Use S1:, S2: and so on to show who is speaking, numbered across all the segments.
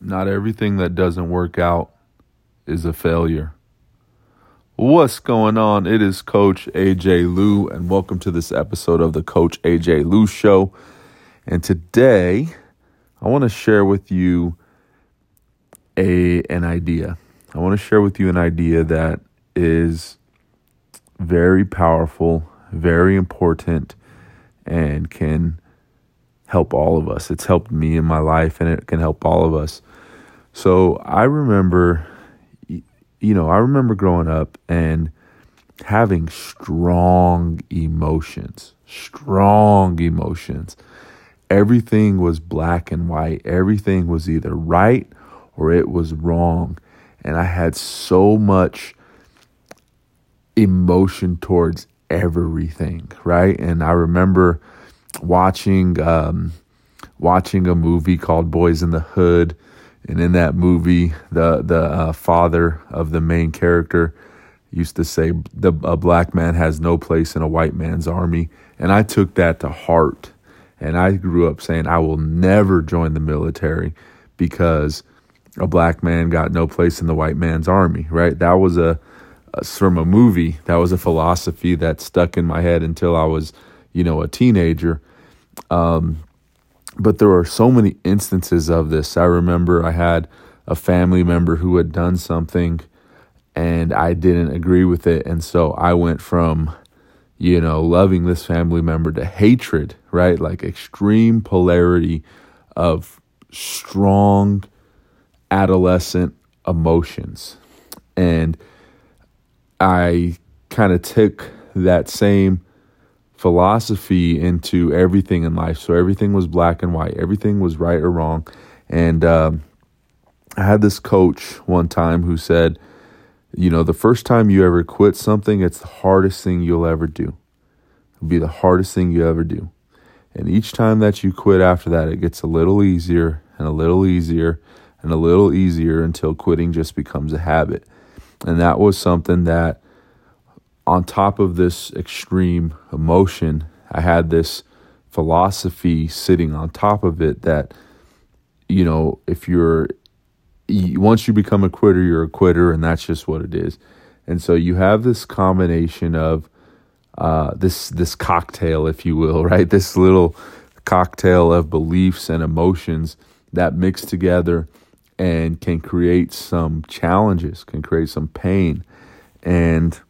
S1: Not everything that doesn't work out is a failure. What's going on? It is Coach AJ Lew, and welcome to this episode of the Coach AJ Lew Show. And today, I want to share with you a an idea. I want to share with you an idea that is very powerful, very important, and can help all of us. It's helped me in my life, and it can help all of us. So I remember, you know, I remember growing up and having strong emotions, strong emotions. Everything was black and white. Everything was either right or it was wrong. And I had so much emotion towards everything, right? And I remember watching um, watching a movie called Boyz n the Hood and in that movie, the the uh, father of the main character used to say, "the a black man has no place in a white man's army," and I took that to heart. And I grew up saying, "I will never join the military because a black man got no place in the white man's army." Right? That was a, a from a movie. That was a philosophy that stuck in my head until I was, you know, a teenager. Um, but there are so many instances of this. I remember I had a family member who had done something and I didn't agree with it. And so I went from, you know, loving this family member to hatred, right? Like extreme polarity of strong adolescent emotions. And I kind of took that same philosophy into everything in life. So everything was black and white, everything was right or wrong. And um, I had this coach one time who said, you know, the first time you ever quit something, it's the hardest thing you'll ever do. It'll be the hardest thing you ever do. And each time that you quit after that, it gets a little easier and a little easier and a little easier until quitting just becomes a habit. And that was something that on top of this extreme emotion, I had this philosophy sitting on top of it that, you know, if you're, once you become a quitter, you're a quitter, and that's just what it is. And so you have this combination of uh, this this cocktail, if you will, right? This little cocktail of beliefs and emotions that mix together and can create some challenges, can create some pain, and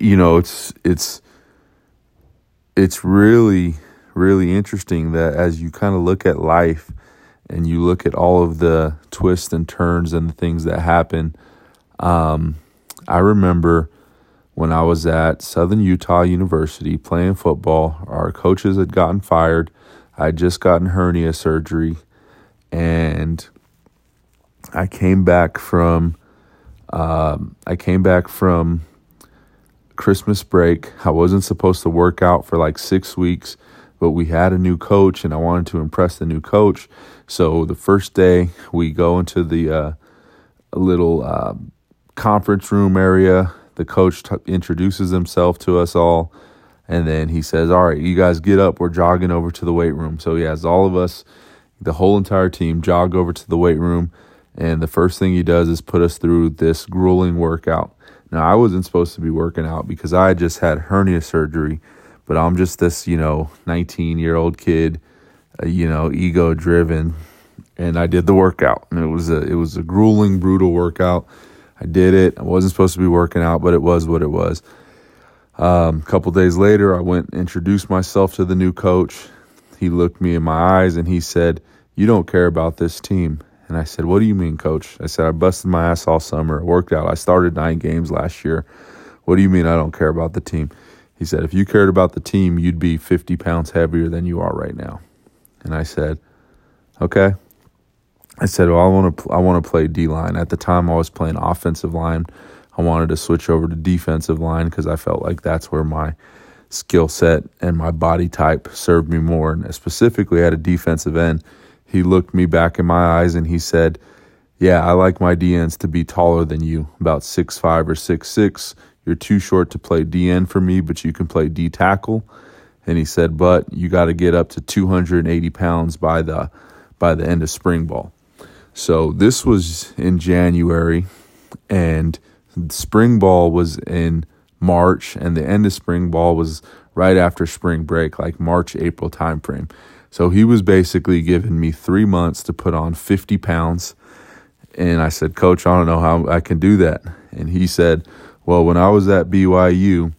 S1: you know, it's it's it's really really interesting that as you kind of look at life and you look at all of the twists and turns and the things that happen. Um, I remember when I was at Southern Utah University playing football, our coaches had gotten fired. I had just gotten hernia surgery, and I came back from um, I came back from Christmas break. I wasn't supposed to work out for like six weeks, but we had a new coach and I wanted to impress the new coach. So the first day we go into the uh, little uh, conference room area. The coach t- introduces himself to us all. And then he says, All right, you guys get up. We're jogging over to the weight room. So he has all of us, the whole entire team, jog over to the weight room. And the first thing he does is put us through this grueling workout. Now, I wasn't supposed to be working out because I just had hernia surgery, but I'm just this, you know, 19 year old kid, uh, you know, ego driven. And I did the workout, and it was a it was a grueling, brutal workout. I did it. I wasn't supposed to be working out, but it was what it was. Um, a couple days later, I went introduced myself to the new coach. He looked me in my eyes and he said, "You don't care about this team." And I said, What do you mean, coach? I said, I busted my ass all summer, worked out. I started nine games last year. What do you mean I don't care about the team? He said, If you cared about the team, you'd be 50 pounds heavier than you are right now. And I said, Okay. I said, Well, I want to, I want to play D line. At the time, I was playing offensive line. I wanted to switch over to defensive line because I felt like that's where my skill set and my body type served me more. And specifically, at a defensive end he looked me back in my eyes and he said, Yeah, I like my DNs to be taller than you, about six five or six six. You're too short to play DN for me, but you can play D tackle. And he said, But you got to get up to 280 pounds by the by the end of spring ball. So this was in January, and spring ball was in March, and the end of spring ball was right after spring break, like March, April timeframe. So he was basically giving me three months to put on 50 pounds. And I said, Coach, I don't know how I can do that. And he said, Well, when I was at BYU,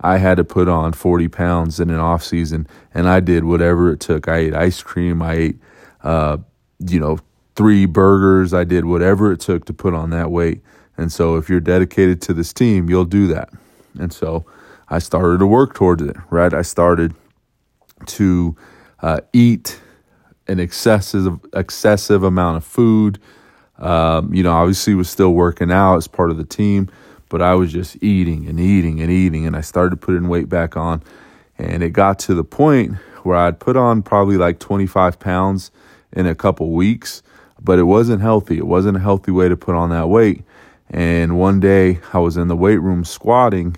S1: I had to put on 40 pounds in an off season, and I did whatever it took. I ate ice cream, I ate, uh, you know, three burgers. I did whatever it took to put on that weight. And so, if you're dedicated to this team, you'll do that. And so, I started to work towards it. Right, I started to uh, eat an excessive excessive amount of food. Um, you know, obviously was still working out as part of the team, but I was just eating and eating and eating, and I started putting weight back on, and it got to the point where I'd put on probably like 25 pounds in a couple weeks, but it wasn't healthy. It wasn't a healthy way to put on that weight. And one day I was in the weight room squatting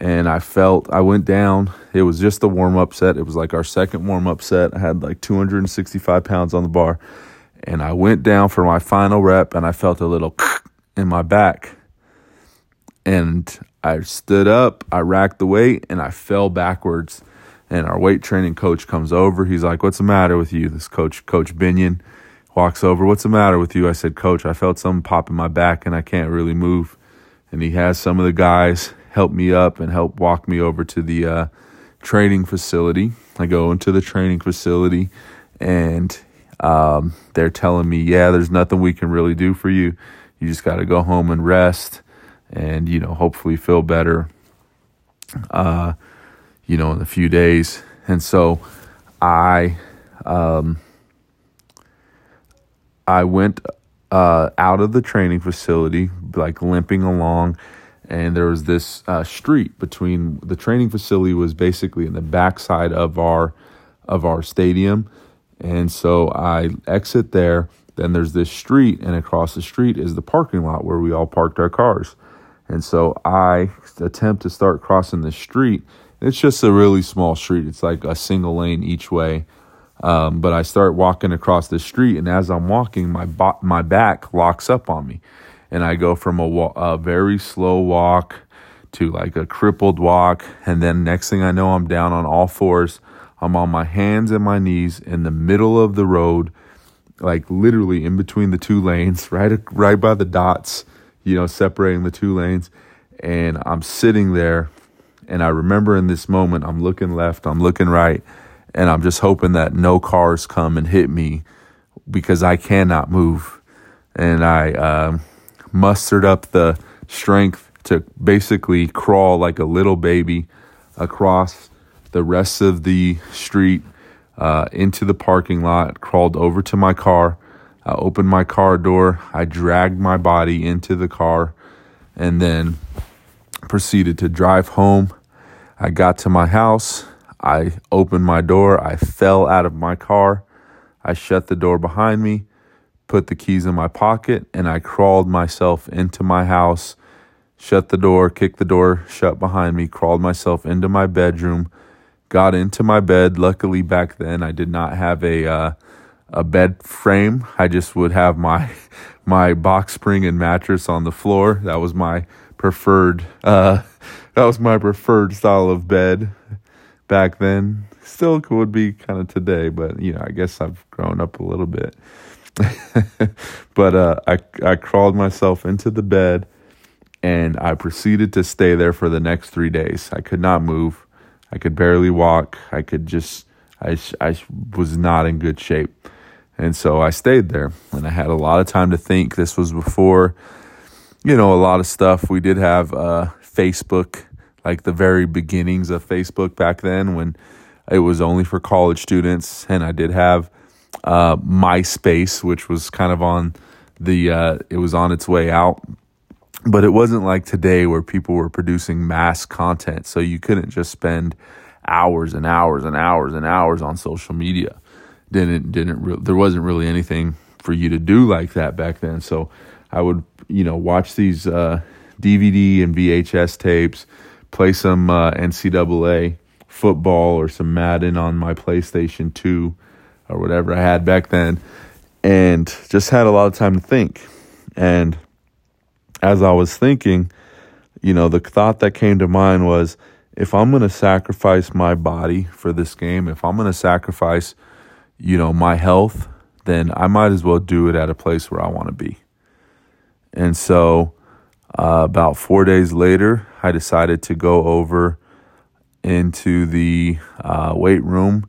S1: and I felt I went down. It was just the warm up set. It was like our second warm up set. I had like 265 pounds on the bar, and I went down for my final rep, and I felt a little in my back. And I stood up, I racked the weight, and I fell backwards. And our weight training coach comes over. He's like, "What's the matter with you?" This coach, Coach Binion, walks over. "What's the matter with you?" I said, "Coach, I felt something pop in my back, and I can't really move." And he has some of the guys help me up and help walk me over to the uh, training facility. I go into the training facility and um, they're telling me, yeah, there's nothing we can really do for you. You just got to go home and rest and, you know, hopefully feel better, uh, you know, in a few days. And so I, um, I went uh, out of the training facility, like limping along and there was this uh, street between the training facility was basically in the backside of our of our stadium. And so i exit there then there's this street and across the street is the parking lot where we all parked our cars. And so i attempt to start crossing the street. It's just a really small street. It's like a single lane each way. Um, but i start walking across the street and as i'm walking my, bo- my back locks up on me and I go from a, a very slow walk to like a crippled walk. And then next thing I know, I'm down on all fours. I'm on my hands and my knees in the middle of the road, like literally in between the two lanes, right, right by the dots, you know, separating the two lanes. And I'm sitting there. And I remember in this moment, I'm looking left, I'm looking right, and I'm just hoping that no cars come and hit me because I cannot move. And I, um, mustered up the strength to basically crawl like a little baby across the rest of the street uh, into the parking lot, crawled over to my car. I opened my car door. I dragged my body into the car and then proceeded to drive home. I got to my house. I opened my door. I fell out of my car. I shut the door behind me put the keys in my pocket, and I crawled myself into my house, shut the door, kicked the door shut behind me, crawled myself into my bedroom, got into my bed. Luckily, back then, I did not have a uh, a bed frame. I just would have my my box spring and mattress on the floor. That was my preferred. Uh, that was my preferred style of bed back then. Still would be kind of today, but you know, I guess I've grown up a little bit. but uh, I I crawled myself into the bed, and I proceeded to stay there for the next three days. I could not move. I could barely walk. I could just I I was not in good shape, and so I stayed there. And I had a lot of time to think. This was before, you know, a lot of stuff. We did have uh, Facebook, like the very beginnings of Facebook back then, when it was only for college students, and I did have uh, MySpace, which was kind of on the uh, it was on its way out, but it wasn't like today where people were producing mass content, so you couldn't just spend hours and hours and hours and hours on social media. Didn't didn't re- there wasn't really anything for you to do like that back then. So I would you know watch these uh, DVD and VHS tapes, play some uh, NCAA football or some Madden on my PlayStation Two or whatever I had back then. and just had a lot of time to think. And as I was thinking, you know, the thought that came to mind was if I'm going to sacrifice my body for this game, if I'm going to sacrifice, you know, my health, then I might as well do it at a place where I want to be. And so, uh, about four days later, I decided to go over into the uh, weight room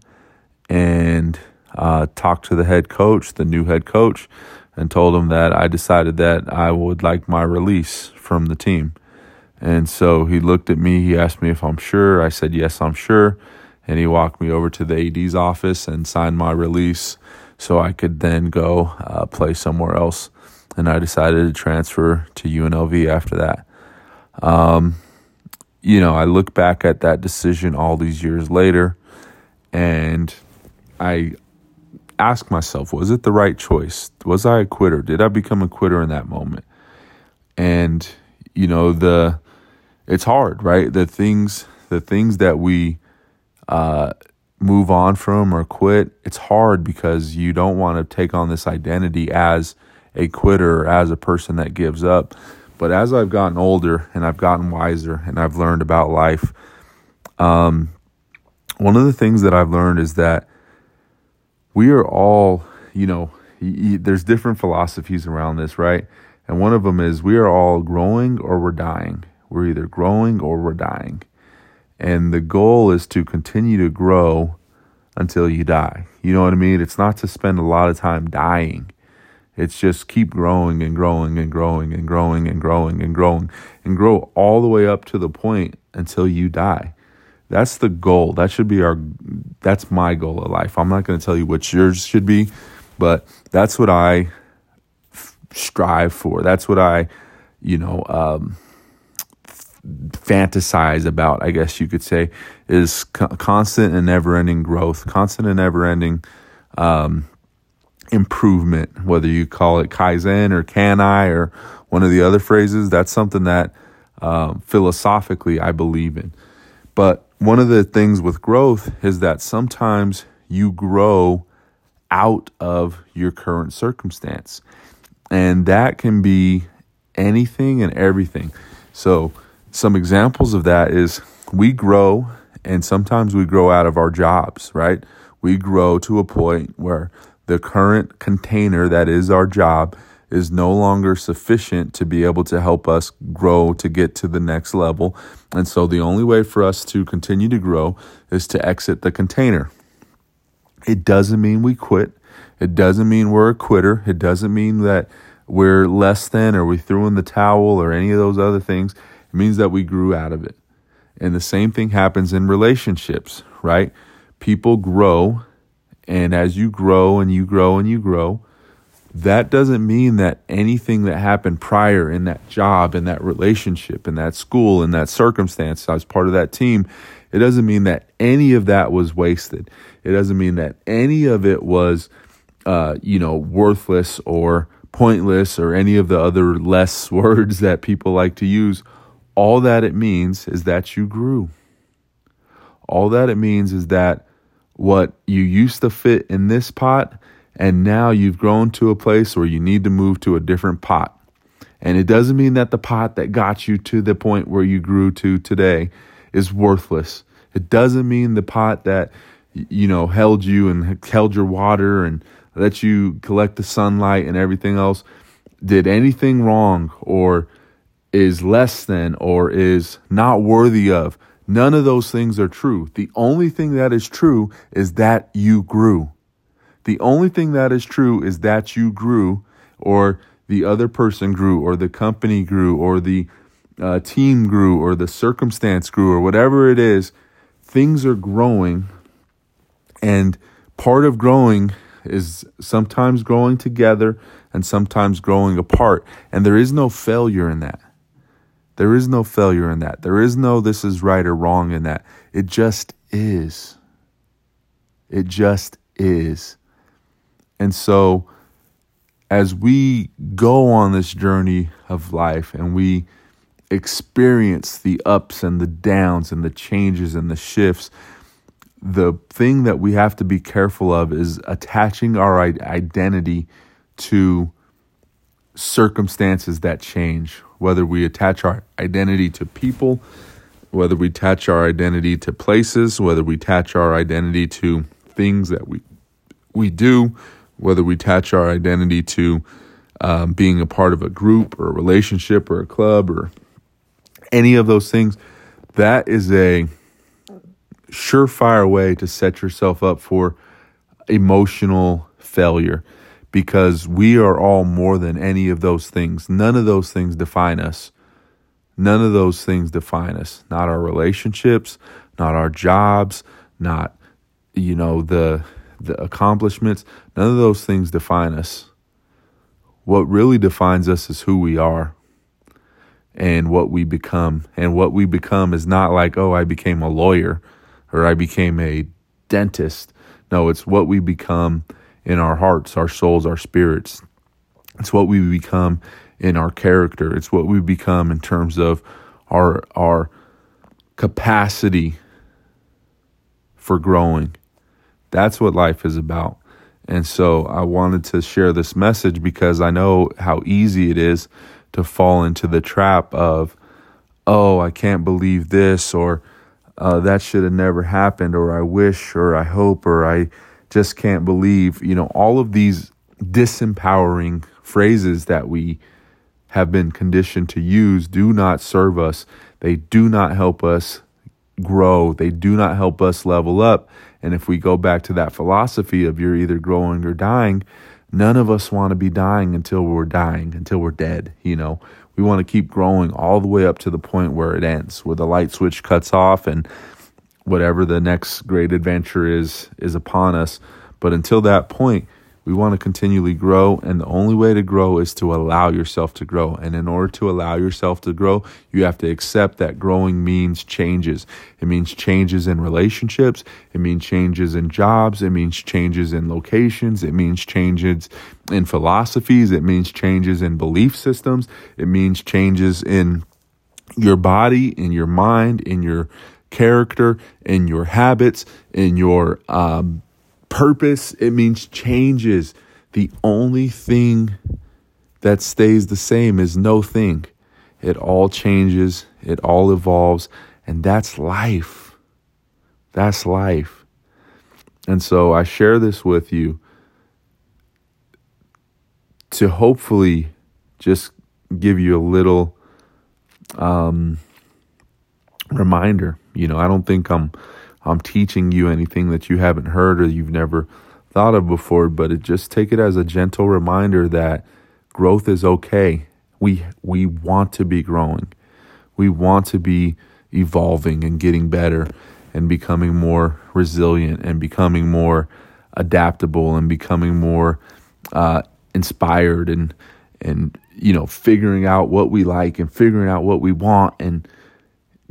S1: and uh, talk to the head coach, the new head coach, and told him that I decided that I would like my release from the team. And so he looked at me, he asked me if I'm sure. I said, Yes, I'm sure. And he walked me over to the AD's office and signed my release so I could then go uh, play somewhere else. And I decided to transfer to UNLV after that. Um, you know, I look back at that decision all these years later and I ask myself, was it the right choice? Was I a quitter? Did I become a quitter in that moment? And you know, the it's hard, right? The things the things that we uh, move on from or quit, it's hard because you don't want to take on this identity as a quitter as a person that gives up. But as I've gotten older and I've gotten wiser and I've learned about life, um, one of the things that I've learned is that we are all, you know, there's different philosophies around this, right? And one of them is we are all growing or we're dying. We're either growing or we're dying. And the goal is to continue to grow until you die. You know what I mean? It's not to spend a lot of time dying. It's just keep growing and growing and growing and growing and growing and growing and grow all the way up to the point until you die. That's the goal. That should be our that's my goal of life. I'm not going to tell you what yours should be, but that's what I f- strive for. That's what I, you know, um, fantasize about, I guess you could say, is co- constant and never ending growth, constant and never ending um, improvement, whether you call it Kaizen or CANI or one of the other phrases. That's something that um, philosophically I believe in. But one of the things with growth is that sometimes you grow out of your current circumstance. And that can be anything and everything. So, some examples of that is we grow and sometimes we grow out of our jobs, right? We grow to a point where the current container that is our job is no longer sufficient to be able to help us grow to get to the next level. And so the only way for us to continue to grow is to exit the container. It doesn't mean we quit. It doesn't mean we're a quitter. It doesn't mean that we're less than or we threw in the towel or any of those other things. It means that we grew out of it. And the same thing happens in relationships, right? People grow, and as you grow and you grow and you grow, that doesn't mean that anything that happened prior in that job, in that relationship, in that school, in that circumstance, as part of that team, it doesn't mean that any of that was wasted. It doesn't mean that any of it was, uh, you know, worthless or pointless or any of the other less words that people like to use all that it means is that you grew. All that it means is that what you used to fit in this pot, and now you've grown to a place where you need to move to a different pot. And it doesn't mean that the pot that got you to the point where you grew to today is worthless. It doesn't mean the pot that you know held you and held your water and let you collect the sunlight and everything else did anything wrong or is less than or is not worthy of. None of those things are true. The only thing that is true is that you grew. The only thing that is true is that you grew, or the other person grew, or the company grew, or the uh, team grew, or the circumstance grew, or whatever it is. Things are growing. And part of growing is sometimes growing together and sometimes growing apart. And there is no failure in that. There is no failure in that. There is no this is right or wrong in that. It just is. It just is. And so, as we go on this journey of life and we experience the ups and the downs and the changes and the shifts, the thing that we have to be careful of is attaching our identity to circumstances that change, whether we attach our identity to people, whether we attach our identity to places, whether we attach our identity to things that we we do, whether we attach our identity to um, being a part of a group or a relationship or a club or any of those things, that is a surefire way to set yourself up for emotional failure because we are all more than any of those things. None of those things define us. None of those things define us. Not our relationships, not our jobs, not you know the the accomplishments. None of those things define us. What really defines us is who we are and what we become. And what we become is not like, oh, I became a lawyer or I became a dentist. No, it's what we become in our hearts, our souls, our spirits. It's what we become in our character. It's what we become in terms of our our capacity for growing. That's what life is about. And so I wanted to share this message because I know how easy it is to fall into the trap of, oh, I can't believe this, or uh, that should have never happened, or I wish, or I hope, or I just can't believe. You know, all of these disempowering phrases that we have been conditioned to use do not serve us. They do not help us grow. They do not help us level up. And if we go back to that philosophy of you're either growing or dying, none of us want to be dying until we're dying, until we're dead. You know, we want to keep growing all the way up to the point where it ends, where the light switch cuts off and whatever the next great adventure is is upon us. But until that point, we want to continually grow, and the only way to grow is to allow yourself to grow. And in order to allow yourself to grow, you have to accept that growing means changes. It means changes in relationships, it means changes in jobs, it means changes in locations, it means changes in philosophies, it means changes in belief systems, it means changes in your body, in your mind, in your character, in your habits, in your um, Purpose, it means changes. The only thing that stays the same is no thing. It all changes, it all evolves, and that's life. That's life. And so I share this with you to hopefully just give you a little um, reminder. You know, I don't think I'm I'm teaching you anything that you haven't heard or you've never thought of before, but it, just take it as a gentle reminder that growth is okay. We we want to be growing. We want to be evolving and getting better and becoming more resilient and becoming more adaptable and becoming more uh, inspired and and you know figuring out what we like and figuring out what we want and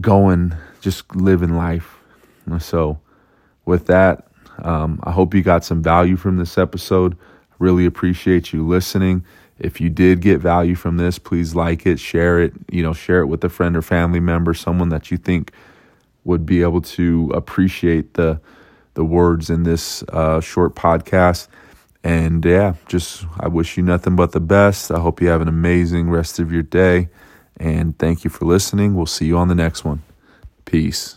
S1: going just living life so, with that, um, I hope you got some value from this episode. Really appreciate you listening. If you did get value from this, please like it, share it, you know, share it with a friend or family member, someone that you think would be able to appreciate the the words in this uh, short podcast. And yeah, just I wish you nothing but the best. I hope you have an amazing rest of your day. And thank you for listening. We'll see you on the next one. Peace.